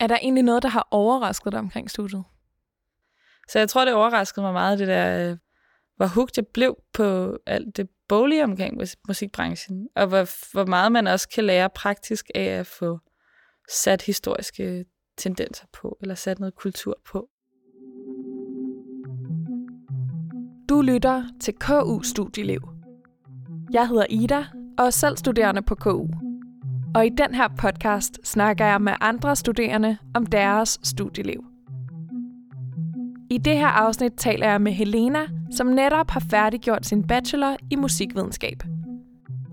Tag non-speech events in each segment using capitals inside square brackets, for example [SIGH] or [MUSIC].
Er der egentlig noget, der har overrasket dig omkring studiet? Så jeg tror, det overraskede mig meget, det der, øh, hvor hugt jeg blev på alt det boglige omkring musikbranchen, og hvor, hvor meget man også kan lære praktisk af at få sat historiske tendenser på, eller sat noget kultur på. Du lytter til KU Studieliv. Jeg hedder Ida, og er selv studerende på KU. Og i den her podcast snakker jeg med andre studerende om deres studieliv. I det her afsnit taler jeg med Helena, som netop har færdiggjort sin bachelor i musikvidenskab.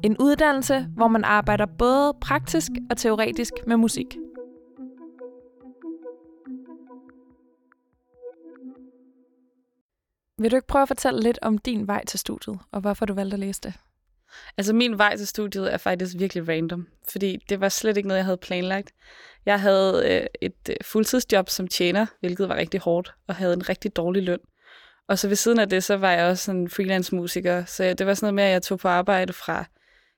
En uddannelse, hvor man arbejder både praktisk og teoretisk med musik. Vil du ikke prøve at fortælle lidt om din vej til studiet, og hvorfor du valgte at læse det? Altså min vej til studiet er faktisk virkelig random, fordi det var slet ikke noget, jeg havde planlagt. Jeg havde øh, et øh, fuldtidsjob som tjener, hvilket var rigtig hårdt, og havde en rigtig dårlig løn. Og så ved siden af det, så var jeg også en freelance musiker, så det var sådan noget med, at jeg tog på arbejde fra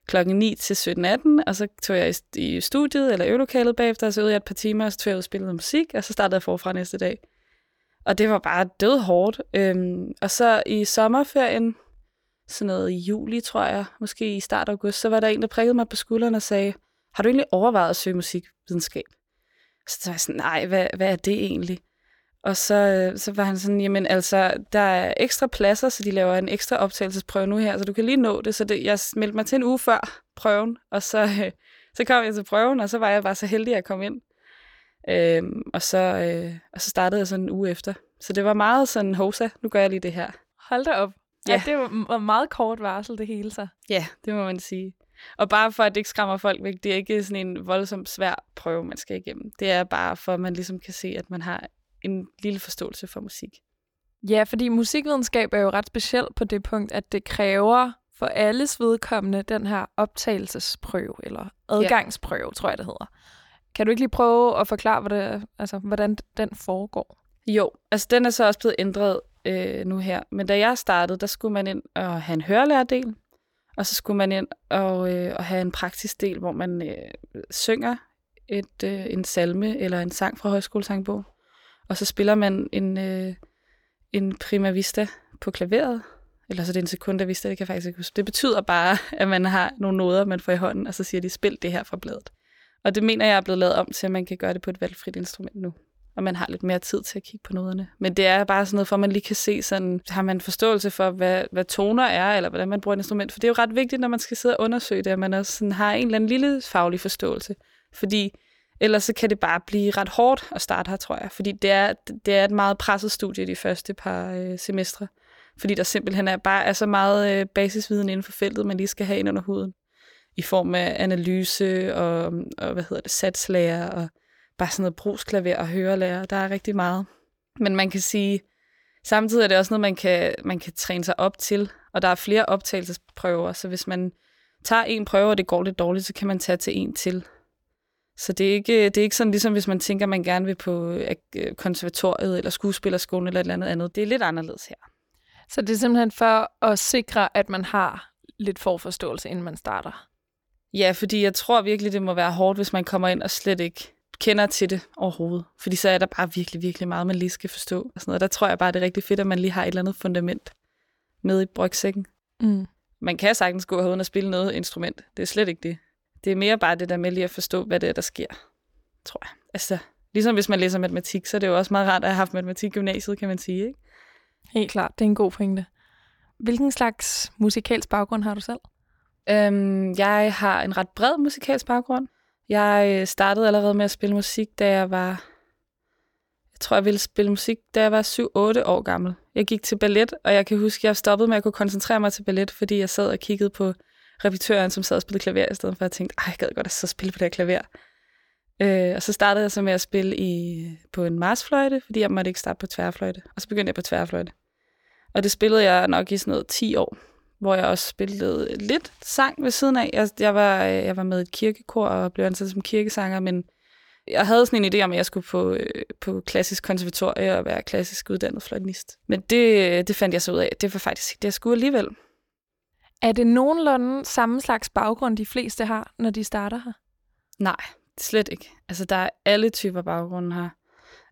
klokken 9 til 17.18, og så tog jeg i studiet eller øvelokalet bagefter, og så øvede jeg et par timer, og så tog jeg ud og spillede musik, og så startede jeg forfra næste dag. Og det var bare død hårdt. Øhm, og så i sommerferien, sådan noget i juli, tror jeg, måske i start af august, så var der en, der prikkede mig på skulderen og sagde, har du egentlig overvejet at søge musikvidenskab? Så var jeg sådan, nej, hvad, hvad er det egentlig? Og så, øh, så var han sådan, jamen altså, der er ekstra pladser, så de laver en ekstra optagelsesprøve nu her, så du kan lige nå det. Så det, jeg meldte mig til en uge før prøven, og så, øh, så kom jeg til prøven, og så var jeg bare så heldig at komme ind. Øhm, og, så, øh, og så startede jeg sådan en uge efter. Så det var meget sådan, hosa, nu gør jeg lige det her. Hold da op. Ja. det var meget kort varsel, det hele så. Ja, det må man sige. Og bare for, at det ikke skræmmer folk væk, det er ikke sådan en voldsomt svær prøve, man skal igennem. Det er bare for, at man ligesom kan se, at man har en lille forståelse for musik. Ja, fordi musikvidenskab er jo ret specielt på det punkt, at det kræver for alles vedkommende den her optagelsesprøve, eller adgangsprøve, ja. tror jeg det hedder. Kan du ikke lige prøve at forklare, hvad det, altså, hvordan den foregår? Jo, altså den er så også blevet ændret øh, nu her. Men da jeg startede, der skulle man ind og have en hørelærdel, og så skulle man ind og, øh, og have en praktisk del, hvor man øh, synger et, øh, en salme eller en sang fra højskolesangbog. Og så spiller man en, øh, en prima vista på klaveret, eller så det er en sekunda vista, det kan jeg faktisk ikke huske. Det betyder bare, at man har nogle noder, man får i hånden, og så siger de, spil det her fra bladet. Og det mener jeg er blevet lavet om til, at man kan gøre det på et valgfrit instrument nu. Og man har lidt mere tid til at kigge på noderne. Men det er bare sådan noget, for at man lige kan se sådan, har man forståelse for, hvad, hvad toner er, eller hvordan man bruger et instrument. For det er jo ret vigtigt, når man skal sidde og undersøge det, at man også sådan har en eller anden lille faglig forståelse. Fordi ellers så kan det bare blive ret hårdt at starte her, tror jeg. Fordi det er, det er et meget presset studie de første par øh, semestre. Fordi der simpelthen er bare er så meget øh, basisviden inden for feltet, man lige skal have ind under huden i form af analyse og, og hvad hedder det, satslærer og bare sådan noget brugsklaver og hørelærer. Der er rigtig meget. Men man kan sige, samtidig er det også noget, man kan, man kan træne sig op til, og der er flere optagelsesprøver, så hvis man tager en prøve, og det går lidt dårligt, så kan man tage til en til. Så det er ikke, det er ikke sådan, ligesom hvis man tænker, at man gerne vil på øh, konservatoriet eller skuespillerskolen eller et eller andet andet. Det er lidt anderledes her. Så det er simpelthen for at sikre, at man har lidt forforståelse, inden man starter? Ja, fordi jeg tror virkelig, det må være hårdt, hvis man kommer ind og slet ikke kender til det overhovedet. Fordi så er der bare virkelig, virkelig meget, man lige skal forstå. Og sådan noget. Der tror jeg bare, det er rigtig fedt, at man lige har et eller andet fundament med i brygsækken. Mm. Man kan sagtens gå herud og spille noget instrument. Det er slet ikke det. Det er mere bare det der med lige at forstå, hvad det er, der sker, tror jeg. Altså, ligesom hvis man læser matematik, så er det jo også meget rart at have haft matematik i gymnasiet, kan man sige, ikke? Helt klart, det er en god pointe. Hvilken slags musikalsk baggrund har du selv? Øhm, jeg har en ret bred musikalsk baggrund. Jeg øh, startede allerede med at spille musik, da jeg var... Jeg tror, jeg ville spille musik, da jeg var 7-8 år gammel. Jeg gik til ballet, og jeg kan huske, at jeg stoppede med at kunne koncentrere mig til ballet, fordi jeg sad og kiggede på repetøren, som sad og spillede klaver, i stedet for at jeg tænkte, ej, jeg gad godt at så spille på det her klaver. Øh, og så startede jeg så med at spille i, på en marsfløjte, fordi jeg måtte ikke starte på tværfløjte. Og så begyndte jeg på tværfløjte. Og det spillede jeg nok i sådan noget 10 år hvor jeg også spillede lidt sang ved siden af. Jeg, jeg, var, jeg var med i et kirkekor og blev ansat som kirkesanger, men jeg havde sådan en idé om, at jeg skulle på, øh, på klassisk konservatorie og være klassisk uddannet fløjtenist. Men det, det fandt jeg så ud af. Det var faktisk ikke det, jeg skulle alligevel. Er det nogenlunde samme slags baggrund, de fleste har, når de starter her? Nej, Slet ikke. Altså, der er alle typer baggrunde her.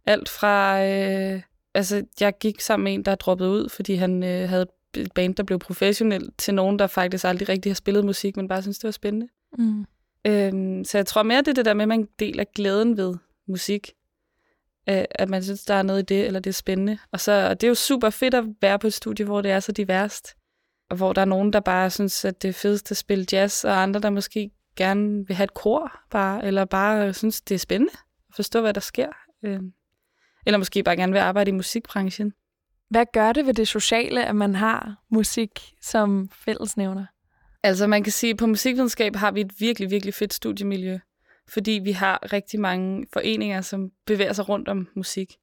Alt fra... Øh, altså, jeg gik sammen med en, der droppede ud, fordi han øh, havde et band, der blev professionel, til nogen, der faktisk aldrig rigtig har spillet musik, men bare synes, det var spændende. Mm. Øhm, så jeg tror mere, det er det der med, at man deler glæden ved musik. Øh, at man synes, der er noget i det, eller det er spændende. Og, så, og det er jo super fedt at være på et studie, hvor det er så diverst. Og hvor der er nogen, der bare synes, at det er fedest at spille jazz, og andre, der måske gerne vil have et kor, bare, eller bare synes, det er spændende at forstå, hvad der sker. Øh, eller måske bare gerne vil arbejde i musikbranchen. Hvad gør det ved det sociale, at man har musik som fællesnævner? Altså man kan sige, at på musikvidenskab har vi et virkelig, virkelig fedt studiemiljø, fordi vi har rigtig mange foreninger, som bevæger sig rundt om musik.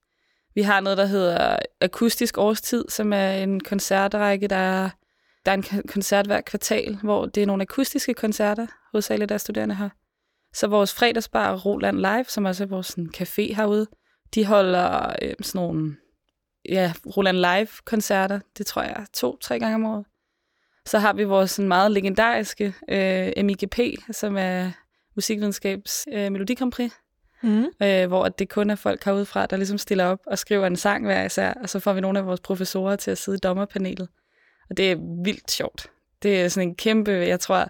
Vi har noget, der hedder Akustisk Årstid, som er en koncertrække, der er, der er en koncert hver kvartal, hvor det er nogle akustiske koncerter, hovedsageligt der studerende har. Så vores fredagsbar Roland Live, som også er vores sådan, café herude, de holder øh, sådan nogle ja, Roland Live-koncerter, det tror jeg to-tre gange om året. Så har vi vores sådan meget legendariske øh, MIGP, som er musikvidenskabs øh, melodikompris, mm. øh, hvor det kun er folk herudefra, der ligesom stiller op og skriver en sang hver især, og så får vi nogle af vores professorer til at sidde i dommerpanelet. Og det er vildt sjovt. Det er sådan en kæmpe, jeg tror,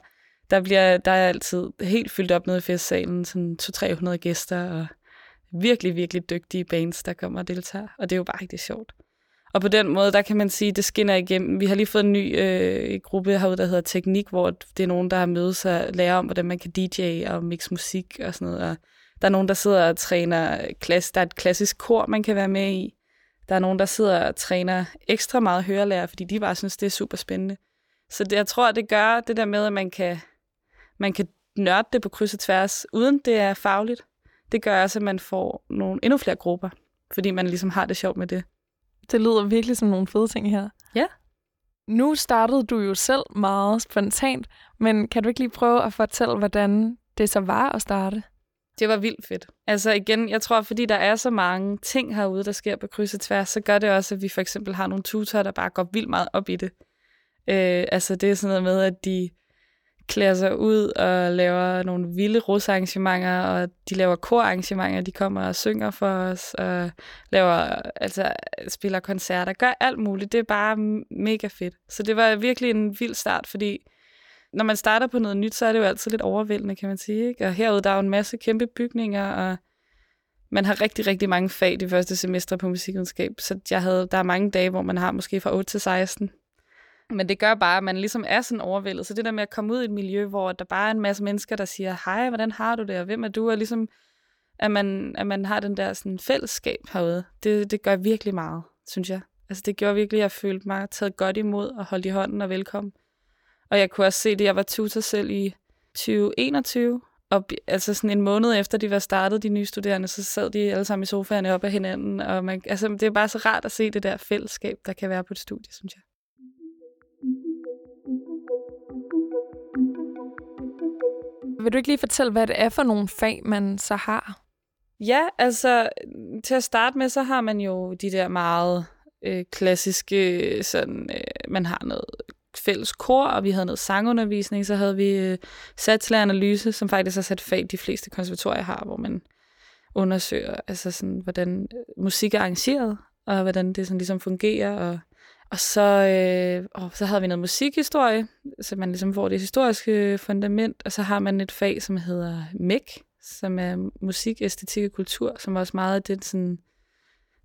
der bliver der er altid helt fyldt op nede i festsalen, sådan 200-300 gæster, og virkelig, virkelig dygtige bands, der kommer og deltager, og det er jo bare rigtig sjovt. Og på den måde, der kan man sige, det skinner igennem. Vi har lige fået en ny øh, gruppe herude, der hedder Teknik, hvor det er nogen, der har mødes og lærer om, hvordan man kan DJ og mix musik og sådan noget. Og der er nogen, der sidder og træner klass. Der er et klassisk kor, man kan være med i. Der er nogen, der sidder og træner ekstra meget hørelærer, fordi de bare synes, det er super spændende. Så det, jeg tror, det gør det der med, at man kan, man kan nørde det på kryds og tværs, uden det er fagligt det gør også, at man får nogle endnu flere grupper, fordi man ligesom har det sjovt med det. Det lyder virkelig som nogle fede ting her. Ja. Nu startede du jo selv meget spontant, men kan du ikke lige prøve at fortælle, hvordan det så var at starte? Det var vildt fedt. Altså igen, jeg tror, fordi der er så mange ting herude, der sker på kryds og tværs, så gør det også, at vi for eksempel har nogle tutorer, der bare går vildt meget op i det. Øh, altså det er sådan noget med, at de klæder sig ud og laver nogle vilde rusarrangementer, og de laver korarrangementer, de kommer og synger for os, og laver, altså, spiller koncerter, gør alt muligt. Det er bare mega fedt. Så det var virkelig en vild start, fordi når man starter på noget nyt, så er det jo altid lidt overvældende, kan man sige. Ikke? Og herude der er jo en masse kæmpe bygninger, og man har rigtig, rigtig mange fag de første semester på musikvidenskab. Så jeg havde, der er mange dage, hvor man har måske fra 8 til 16 men det gør bare, at man ligesom er sådan overvældet. Så det der med at komme ud i et miljø, hvor der bare er en masse mennesker, der siger, hej, hvordan har du det, og hvem er du, og ligesom, at man, at man har den der sådan fællesskab herude, det, det gør virkelig meget, synes jeg. Altså det gjorde virkelig, at jeg følte mig taget godt imod og holdt i hånden og velkommen. Og jeg kunne også se det, jeg var tutor selv i 2021, og altså sådan en måned efter de var startet, de nye studerende, så sad de alle sammen i sofaerne op af hinanden. Og man, altså, det er bare så rart at se det der fællesskab, der kan være på et studie, synes jeg. Vil du ikke lige fortælle, hvad det er for nogle fag, man så har? Ja, altså til at starte med, så har man jo de der meget øh, klassiske, sådan, øh, man har noget fælles kor, og vi havde noget sangundervisning, så havde vi øh, satslæranalyse, som faktisk er sat fag, de fleste konservatorier har, hvor man undersøger, altså sådan, hvordan øh, musik er arrangeret, og hvordan det sådan ligesom fungerer, og og så, øh, og så havde vi noget musikhistorie, så man ligesom får det historiske fundament, og så har man et fag, som hedder MEC, som er musik, æstetik og kultur, som også meget er det, sådan,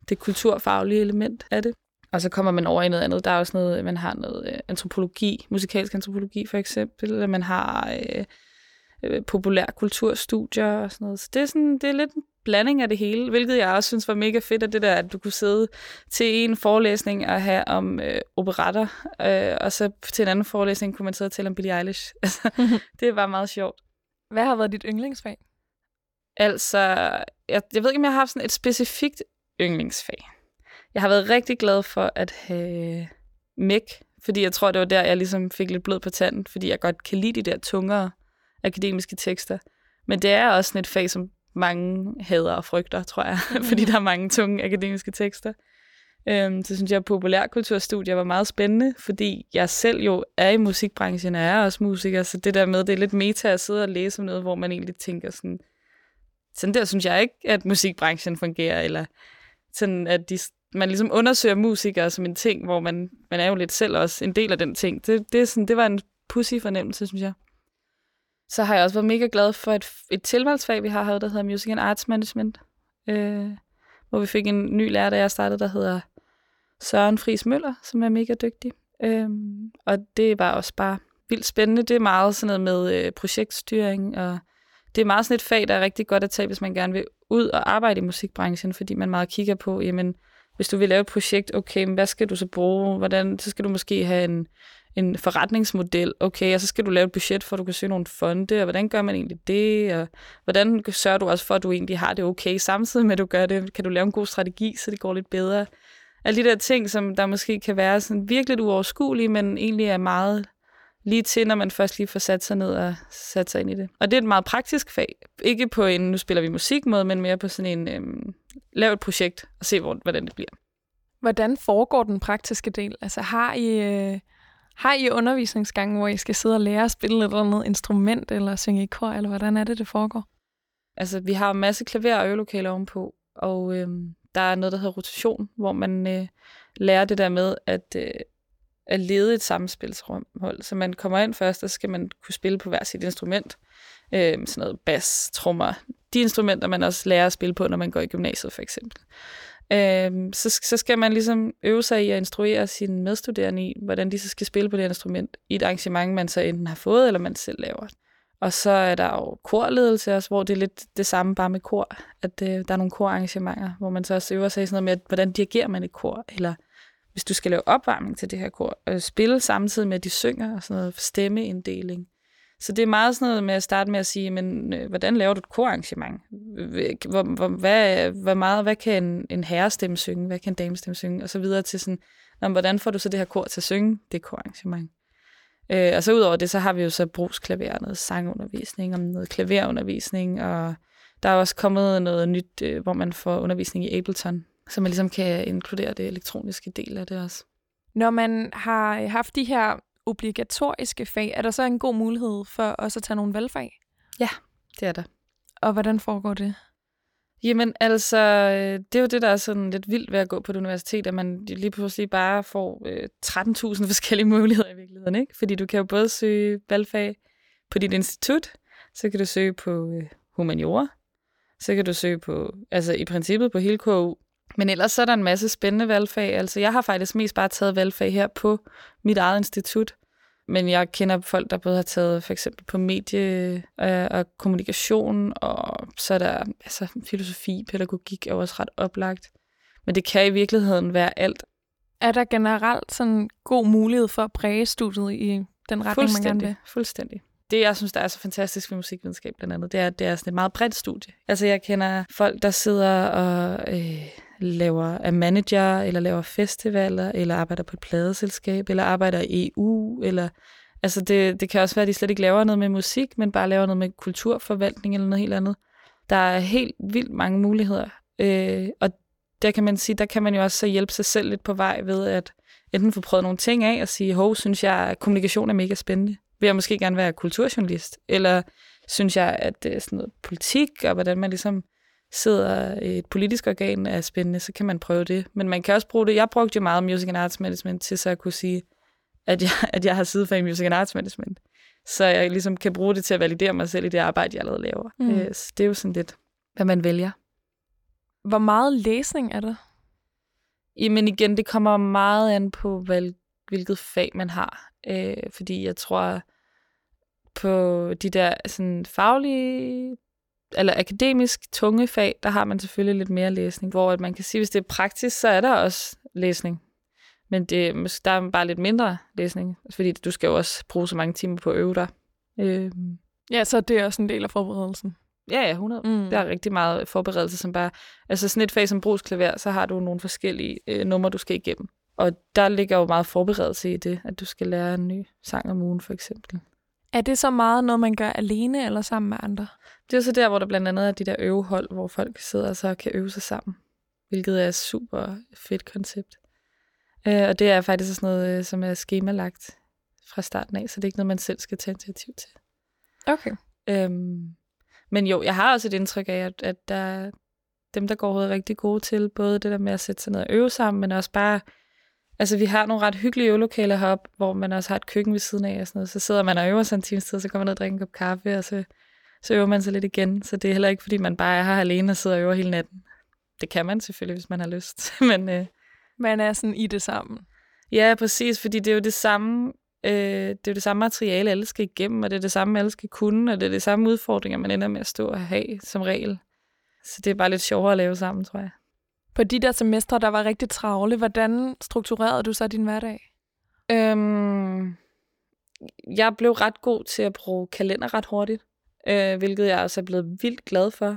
det kulturfaglige element af det. Og så kommer man over i noget andet. Der er også noget, man har noget øh, antropologi, musikalsk antropologi for eksempel, eller man har øh, øh, populær kulturstudier og sådan noget. Så det er, sådan, det er lidt blanding af det hele, hvilket jeg også synes var mega fedt, at det der, at du kunne sidde til en forelæsning og have om øh, operetter, øh, og så til en anden forelæsning kunne man sidde og tale om Billie Eilish. [LAUGHS] Altså, [LAUGHS] det var meget sjovt. Hvad har været dit yndlingsfag? Altså, jeg, jeg ved ikke, om jeg har haft sådan et specifikt yndlingsfag. Jeg har været rigtig glad for at have MEC, fordi jeg tror, det var der, jeg ligesom fik lidt blod på tanden, fordi jeg godt kan lide de der tungere akademiske tekster. Men det er også sådan et fag, som mange hader og frygter, tror jeg, mm. [LAUGHS] fordi der er mange tunge akademiske tekster. Øhm, så synes jeg, at populærkulturstudier var meget spændende, fordi jeg selv jo er i musikbranchen, og er også musiker, så det der med, det er lidt meta at sidde og læse om noget, hvor man egentlig tænker sådan, sådan der synes jeg ikke, at musikbranchen fungerer, eller sådan, at de, man ligesom undersøger musikere som en ting, hvor man, man er jo lidt selv også en del af den ting. Det, det, er sådan, det var en pussy fornemmelse, synes jeg. Så har jeg også været mega glad for et, et tilvalgsfag, vi har haft, der hedder Music and Arts Management, øh, hvor vi fik en ny lærer, da jeg startede, der hedder Søren Friis Møller, som er mega dygtig. Øh, og det var også bare vildt spændende. Det er meget sådan noget med øh, projektstyring, og det er meget sådan et fag, der er rigtig godt at tage, hvis man gerne vil ud og arbejde i musikbranchen, fordi man meget kigger på, jamen, hvis du vil lave et projekt, okay, men hvad skal du så bruge? Hvordan, så skal du måske have en, en forretningsmodel, okay, og så skal du lave et budget for, at du kan søge nogle fonde, og hvordan gør man egentlig det, og hvordan sørger du også for, at du egentlig har det okay, samtidig med, at du gør det, kan du lave en god strategi, så det går lidt bedre. Alle de der ting, som der måske kan være sådan virkelig uoverskuelige, men egentlig er meget lige til, når man først lige får sat sig ned og sat sig ind i det. Og det er et meget praktisk fag. Ikke på en, nu spiller vi musik måde, men mere på sådan en, øhm, lav et projekt og se, hvor, hvordan det bliver. Hvordan foregår den praktiske del? Altså har I, øh, har I undervisningsgange, hvor I skal sidde og lære at spille et eller andet instrument, eller synge i kor, eller hvordan er det, det foregår? Altså, vi har en masse klaver- og øvelokaler ovenpå, og øh, der er noget, der hedder rotation, hvor man øh, lærer det der med, at øh, at lede et samspilshold. Så man kommer ind først, og så skal man kunne spille på hver sit instrument. Øh, sådan noget bas, trommer. De instrumenter, man også lærer at spille på, når man går i gymnasiet for eksempel. Øh, så, så skal man ligesom øve sig i at instruere sine medstuderende i, hvordan de så skal spille på det instrument i et arrangement, man så enten har fået, eller man selv laver. Og så er der jo korledelse også, hvor det er lidt det samme bare med kor, at øh, der er nogle korarrangementer, hvor man så også øver sig i sådan noget med, hvordan dirigerer man et kor, eller hvis du skal lave opvarmning til det her kor, og spille samtidig med, at de synger, og sådan noget stemmeinddeling. Så det er meget sådan noget med at starte med at sige, men øh, hvordan laver du et korarrangement? Hvor, hvor, hvad, hvor meget, hvad kan en, en herrestemme synge? Hvad kan en damestemme synge? Og så videre til sådan, når, hvordan får du så det her kor til at synge det korarrangement? Øh, og så udover det, så har vi jo så brugsklaver, noget sangundervisning, og noget klaverundervisning, og der er også kommet noget nyt, øh, hvor man får undervisning i Ableton, så man ligesom kan inkludere det elektroniske del af det også. Når man har haft de her obligatoriske fag, er der så en god mulighed for også at tage nogle valgfag? Ja, det er der. Og hvordan foregår det? Jamen altså, det er jo det, der er sådan lidt vildt ved at gå på et universitet, at man lige pludselig bare får øh, 13.000 [LAUGHS] forskellige muligheder i virkeligheden, ikke? Fordi du kan jo både søge valgfag på dit institut, så kan du søge på øh, humaniora, så kan du søge på, altså i princippet på hele KU, men ellers så er der en masse spændende valgfag. Altså, jeg har faktisk mest bare taget valgfag her på mit eget institut. Men jeg kender folk, der både har taget for eksempel på medie øh, og kommunikation, og så er der altså, filosofi, pædagogik er også ret oplagt. Men det kan i virkeligheden være alt. Er der generelt sådan god mulighed for at præge studiet i den retning, man gerne vil? Fuldstændig. Det, jeg synes, der er så fantastisk ved musikvidenskab blandt andet, det er, at det er sådan et meget bredt studie. Altså, jeg kender folk, der sidder og øh, laver er manager, eller laver festivaler, eller arbejder på et pladeselskab, eller arbejder i EU, eller altså det, det kan også være, at de slet ikke laver noget med musik, men bare laver noget med kulturforvaltning eller noget helt andet. Der er helt vildt mange muligheder, øh, og der kan man sige, der kan man jo også så hjælpe sig selv lidt på vej ved at enten få prøvet nogle ting af og sige, hov, synes jeg, at kommunikation er mega spændende. Vil jeg måske gerne være kulturjournalist? Eller synes jeg, at det er sådan noget politik, og hvordan man ligesom sidder et politisk organ er spændende, så kan man prøve det. Men man kan også bruge det. Jeg brugte jo meget Music and Arts Management til så at kunne sige, at jeg, at jeg har sidefag i Music and Arts Management. Så jeg ligesom kan bruge det til at validere mig selv i det arbejde, jeg allerede laver. Mm. Øh, så det er jo sådan lidt, hvad man vælger. Hvor meget læsning er det? Jamen igen, det kommer meget an på, hvilket fag man har. Øh, fordi jeg tror, på de der sådan, faglige eller akademisk tunge fag, der har man selvfølgelig lidt mere læsning, hvor at man kan sige, hvis det er praktisk, så er der også læsning. Men det, der er bare lidt mindre læsning, fordi du skal jo også bruge så mange timer på at øve dig. Øh. Ja, så det er også en del af forberedelsen. Ja, ja, 100. Mm. Der er rigtig meget forberedelse, som bare... Altså sådan et fag som brugsklaver, så har du nogle forskellige øh, numre, du skal igennem. Og der ligger jo meget forberedelse i det, at du skal lære en ny sang om ugen, for eksempel. Er det så meget noget, man gør alene eller sammen med andre? Det er så der, hvor der blandt andet er de der øvehold, hvor folk sidder og så kan øve sig sammen. Hvilket er et super fedt koncept. Øh, og det er faktisk sådan noget, øh, som er skemalagt fra starten af, så det er ikke noget, man selv skal tage initiativ til. Okay. Øhm, Men jo, jeg har også et indtryk af, at, at der, dem, der går er rigtig gode til, både det der med at sætte sig ned og øve sammen, men også bare, altså vi har nogle ret hyggelige øvelokaler heroppe, hvor man også har et køkken ved siden af og sådan noget. Så sidder man og øver sig en times tid, så kommer man ned og drikker en kop kaffe, og så, så øver man sig lidt igen. Så det er heller ikke, fordi man bare er her alene og sidder og øver hele natten. Det kan man selvfølgelig, hvis man har lyst. [LAUGHS] men, øh, man er sådan i det sammen. Ja, præcis, fordi det er jo det samme, øh, det er jo det samme materiale, alle skal igennem, og det er det samme, alle skal kunne, og det er det samme udfordringer, man ender med at stå og have som regel. Så det er bare lidt sjovere at lave sammen, tror jeg. På de der semestre, der var rigtig travle, hvordan strukturerede du så din hverdag? Øhm, jeg blev ret god til at bruge kalender ret hurtigt, øh, hvilket jeg også er blevet vildt glad for.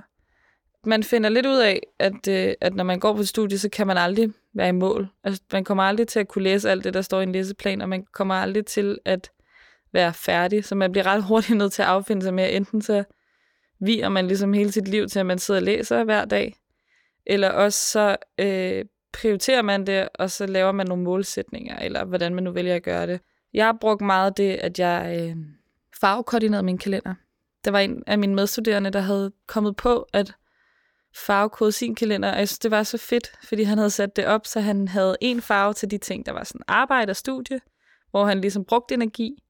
Man finder lidt ud af, at, øh, at når man går på studie, så kan man aldrig være i mål. Altså, man kommer aldrig til at kunne læse alt det, der står i en læseplan, og man kommer aldrig til at være færdig. Så man bliver ret hurtigt nødt til at affinde sig med, at enten så viger man ligesom hele sit liv til, at man sidder og læser hver dag, eller også så øh, prioriterer man det, og så laver man nogle målsætninger, eller hvordan man nu vælger at gøre det. Jeg har brugt meget det, at jeg øh, farvekoordinerede min kalender. Der var en af mine medstuderende, der havde kommet på, at farvekode sin kalender, og jeg synes, det var så fedt, fordi han havde sat det op, så han havde en farve til de ting, der var sådan arbejde og studie, hvor han ligesom brugte energi,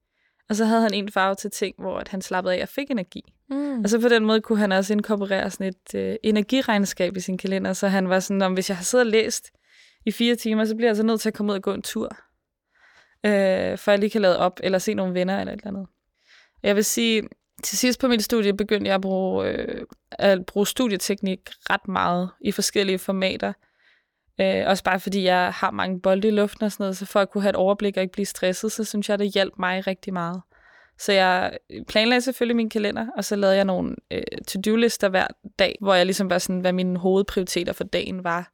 og så havde han en farve til ting, hvor at han slappede af og fik energi. Mm. Og så på den måde kunne han også inkorporere sådan et øh, energiregnskab i sin kalender, så han var sådan, om hvis jeg har siddet og læst i fire timer, så bliver jeg så nødt til at komme ud og gå en tur, øh, for jeg lige kan lade op, eller se nogle venner eller et eller andet. Jeg vil sige, til sidst på mit studie begyndte jeg at bruge, øh, at bruge studieteknik ret meget i forskellige formater. Øh, også bare fordi jeg har mange bolde i luften og sådan noget, så for at kunne have et overblik og ikke blive stresset, så synes jeg, det hjalp mig rigtig meget. Så jeg planlagde selvfølgelig min kalender, og så lavede jeg nogle øh, to-do-lister hver dag, hvor jeg ligesom var sådan, hvad mine hovedprioriteter for dagen var.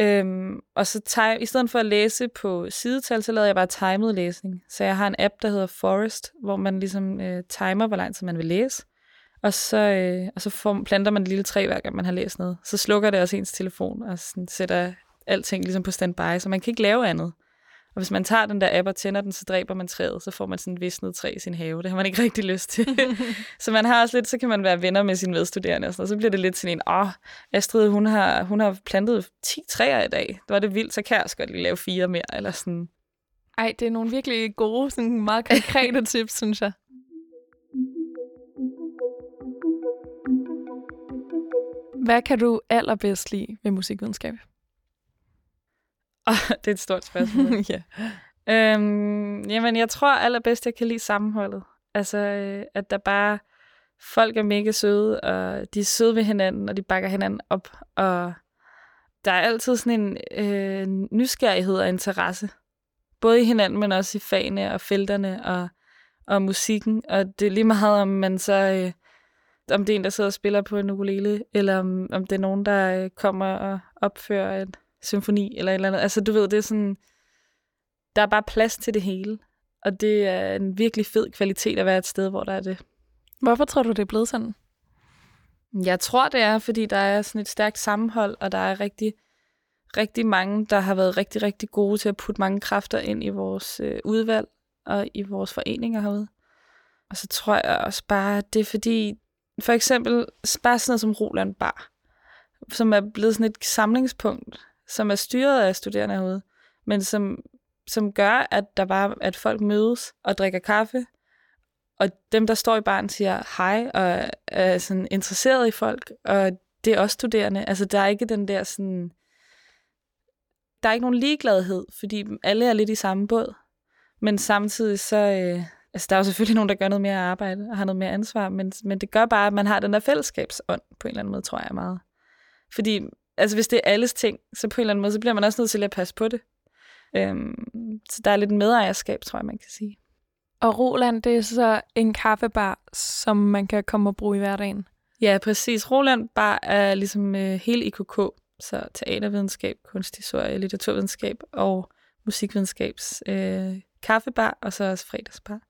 Øhm, og så time, i stedet for at læse på sidetal, så lavede jeg bare timet læsning. Så jeg har en app, der hedder Forest, hvor man ligesom øh, timer, hvor lang tid man vil læse. Og så, øh, og så får, planter man et lille træ, hver gang man har læst noget. Så slukker det også ens telefon, og sådan sætter alting ligesom på standby, så man kan ikke lave andet. Og hvis man tager den der app og tænder den, så dræber man træet, så får man sådan et visnet træ i sin have. Det har man ikke rigtig lyst til. [LAUGHS] så man har også lidt, så kan man være venner med sine medstuderende, og, sådan, og så bliver det lidt sådan en, åh, Astrid, hun har, hun har plantet 10 træer i dag. Det var det vildt, så kan jeg også godt lige lave fire mere, eller sådan. Ej, det er nogle virkelig gode, sådan meget konkrete [LAUGHS] tips, synes jeg. Hvad kan du allerbedst lide ved musikvidenskab? [LAUGHS] det er et stort spørgsmål. [LAUGHS] ja. Øhm, jamen, jeg tror allerbedst, jeg kan lide sammenholdet. Altså, øh, at der bare... Folk er mega søde, og de er søde ved hinanden, og de bakker hinanden op. Og der er altid sådan en øh, nysgerrighed og interesse. Både i hinanden, men også i fagene og felterne og, og musikken. Og det er lige meget, om man så... Øh, om det er en, der sidder og spiller på en ukulele, eller om, om det er nogen, der øh, kommer og opfører et symfoni eller et eller andet. Altså, du ved, det er sådan, der er bare plads til det hele. Og det er en virkelig fed kvalitet at være et sted, hvor der er det. Hvorfor tror du, det er blevet sådan? Jeg tror, det er, fordi der er sådan et stærkt sammenhold, og der er rigtig, rigtig mange, der har været rigtig, rigtig gode til at putte mange kræfter ind i vores øh, udvalg og i vores foreninger herude. Og så tror jeg også bare, det er fordi, for eksempel bare sådan noget som Roland Bar, som er blevet sådan et samlingspunkt som er styret af studerende herude, men som, som gør, at der bare, at folk mødes og drikker kaffe, og dem, der står i baren, siger hej, og er sådan interesseret i folk, og det er også studerende. Altså, der er ikke den der sådan... Der er ikke nogen ligegladhed, fordi alle er lidt i samme båd. Men samtidig så... Øh, altså, der er jo selvfølgelig nogen, der gør noget mere arbejde og har noget mere ansvar, men, men det gør bare, at man har den der fællesskabsånd på en eller anden måde, tror jeg meget. Fordi altså hvis det er alles ting, så på en eller anden måde, så bliver man også nødt til at passe på det. Øhm, så der er lidt medejerskab, tror jeg, man kan sige. Og Roland, det er så en kaffebar, som man kan komme og bruge i hverdagen? Ja, præcis. Roland Bar er ligesom øh, hele IKK, så teatervidenskab, kunsthistorie, litteraturvidenskab og musikvidenskabs øh, kaffebar, og så også fredagsbar.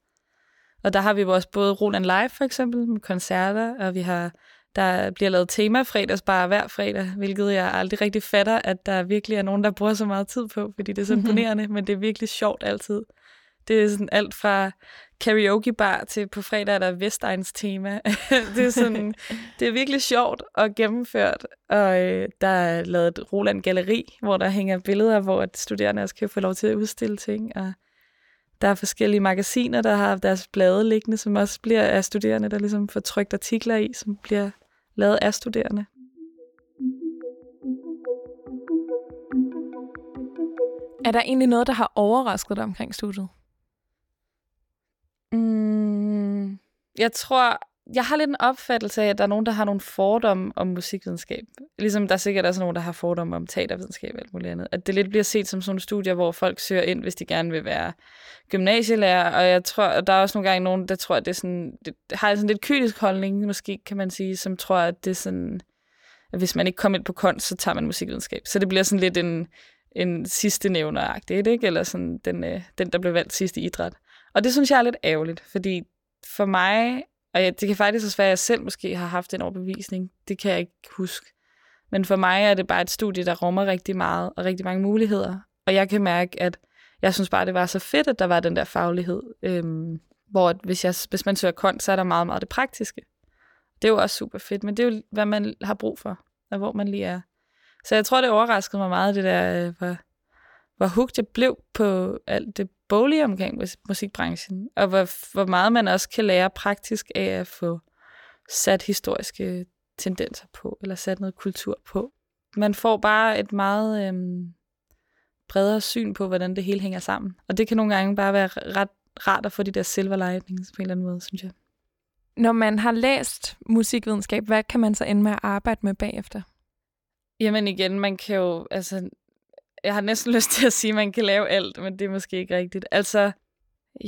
Og der har vi også både Roland Live for eksempel, med koncerter, og vi har der bliver lavet tema fredagsbar hver fredag, hvilket jeg aldrig rigtig fatter, at der virkelig er nogen, der bruger så meget tid på, fordi det er så imponerende, men det er virkelig sjovt altid. Det er sådan alt fra karaoke bar til på fredag er der Vestegns tema. [LAUGHS] det, er sådan, det er virkelig sjovt og gennemført, og øh, der er lavet et Roland Galleri, hvor der hænger billeder, hvor studerende også kan få lov til at udstille ting, og der er forskellige magasiner, der har deres blade liggende, som også bliver af studerende, der ligesom får trykt artikler i, som bliver lavet af studerende. Er der egentlig noget, der har overrasket dig omkring studiet? Mm, jeg tror, jeg har lidt en opfattelse af, at der er nogen, der har nogle fordomme om musikvidenskab. Ligesom der er sikkert også nogen, der har fordomme om teatervidenskab og alt muligt andet. At det lidt bliver set som sådan nogle studier, hvor folk søger ind, hvis de gerne vil være gymnasielærer. Og jeg tror, at der er også nogle gange nogen, der tror, at det er sådan, det har sådan lidt kynisk holdning, måske kan man sige, som tror, at det er sådan, at hvis man ikke kommer ind på kunst, så tager man musikvidenskab. Så det bliver sådan lidt en, en sidste nævneragtigt, ikke? Eller sådan den, øh, den, der blev valgt sidst i idræt. Og det synes jeg er lidt ærgerligt, fordi for mig, og ja, det kan faktisk også være, at jeg selv måske har haft en overbevisning, det kan jeg ikke huske. Men for mig er det bare et studie, der rummer rigtig meget og rigtig mange muligheder. Og jeg kan mærke, at jeg synes bare, det var så fedt, at der var den der faglighed. Øhm, hvor hvis, jeg, hvis man søger kont, så er der meget, meget det praktiske. Det er jo også super fedt, men det er jo, hvad man har brug for, og hvor man lige er. Så jeg tror, det overraskede mig meget, det der, øh, hvor, hvor hugt jeg blev på alt det boglige omkring musikbranchen, og hvor, hvor meget man også kan lære praktisk af at få sat historiske tendenser på, eller sat noget kultur på. Man får bare et meget øhm, bredere syn på, hvordan det hele hænger sammen. Og det kan nogle gange bare være ret rart at få de der silver lightnings på en eller anden måde, synes jeg. Når man har læst musikvidenskab, hvad kan man så ende med at arbejde med bagefter? Jamen igen, man kan jo, altså, jeg har næsten [LAUGHS] lyst til at sige, at man kan lave alt, men det er måske ikke rigtigt. Altså,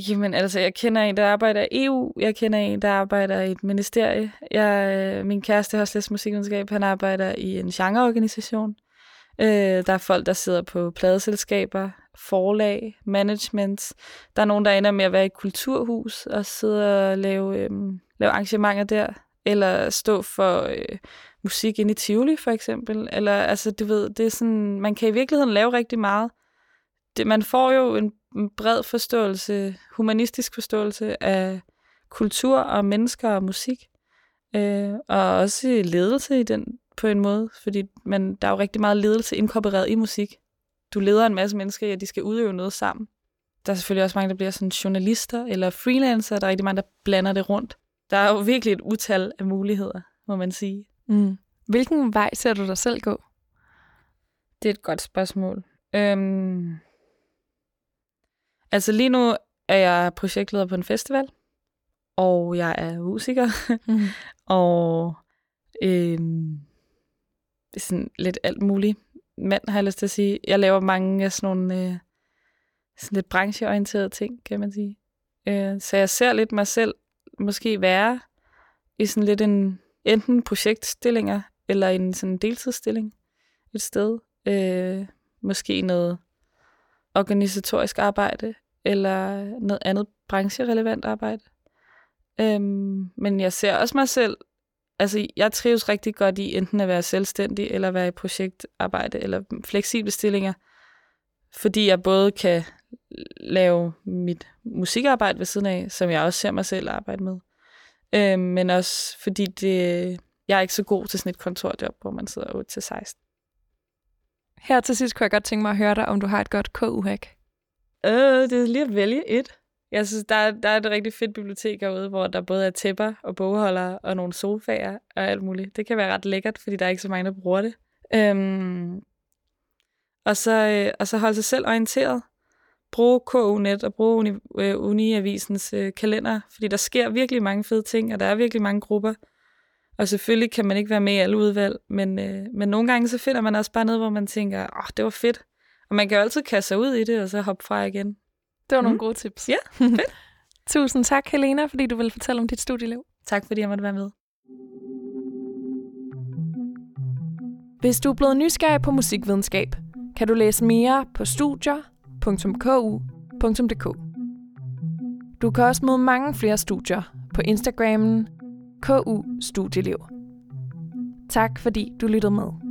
jamen, altså, jeg kender en, der arbejder i EU, jeg kender en, der arbejder i et ministerie. Jeg, øh, min kæreste har også læst musikvidenskab, han arbejder i en genreorganisation. Øh, der er folk, der sidder på pladeselskaber, forlag, management. Der er nogen, der ender med at være i et kulturhus og sidde og lave, øh, lave arrangementer der, eller stå for øh, musik ind i Tivoli, for eksempel. Eller, altså, du ved, det er sådan, man kan i virkeligheden lave rigtig meget. Det, man får jo en, bred forståelse, humanistisk forståelse af kultur og mennesker og musik. Øh, og også ledelse i den på en måde, fordi man, der er jo rigtig meget ledelse inkorporeret i musik. Du leder en masse mennesker i, at de skal udøve noget sammen. Der er selvfølgelig også mange, der bliver sådan journalister eller freelancer. Der er rigtig mange, der blander det rundt. Der er jo virkelig et utal af muligheder, må man sige. Mm. Hvilken vej ser du dig selv gå? Det er et godt spørgsmål. Øhm, altså lige nu er jeg projektleder på en festival, og jeg er musiker, [LAUGHS] mm. og øhm, sådan lidt alt muligt. Mand har jeg lyst til at sige. Jeg laver mange af sådan nogle øh, sådan lidt brancheorienterede ting, kan man sige. Øh, så jeg ser lidt mig selv måske være i sådan lidt en enten projektstillinger eller en sådan deltidsstilling et sted. Øh, måske noget organisatorisk arbejde, eller noget andet brancherelevant arbejde. Øhm, men jeg ser også mig selv, altså jeg trives rigtig godt i enten at være selvstændig, eller være i projektarbejde, eller fleksible stillinger, fordi jeg både kan lave mit musikarbejde ved siden af, som jeg også ser mig selv arbejde med, øhm, men også fordi det, jeg er ikke så god til sådan et kontorjob, hvor man sidder 8 til 16. Her til sidst kunne jeg godt tænke mig at høre dig, om du har et godt KU-hack. Øh, det er lige at vælge et. Jeg synes, der er, der er et rigtig fedt bibliotek herude, hvor der både er tæpper og bogholdere og nogle sofaer og alt muligt. Det kan være ret lækkert, fordi der er ikke så mange, der bruger det. Øhm, og, så, øh, og så holde sig selv orienteret. Brug KU-net og brug uni, øh, Uniavisens øh, kalender, fordi der sker virkelig mange fede ting, og der er virkelig mange grupper. Og selvfølgelig kan man ikke være med i alle udvalg, men, øh, men nogle gange så finder man også bare noget, hvor man tænker, åh, oh, det var fedt. Og man kan jo altid kaste sig ud i det, og så hoppe fra igen. Det var mm. nogle gode tips. Ja, [LAUGHS] fedt. Tusind tak, Helena, fordi du ville fortælle om dit studieliv. Tak, fordi jeg måtte være med. Hvis du er blevet nysgerrig på musikvidenskab, kan du læse mere på www.ku.dk. Du kan også møde mange flere studier på Instagrammen KU Studieliv. Tak fordi du lyttede med.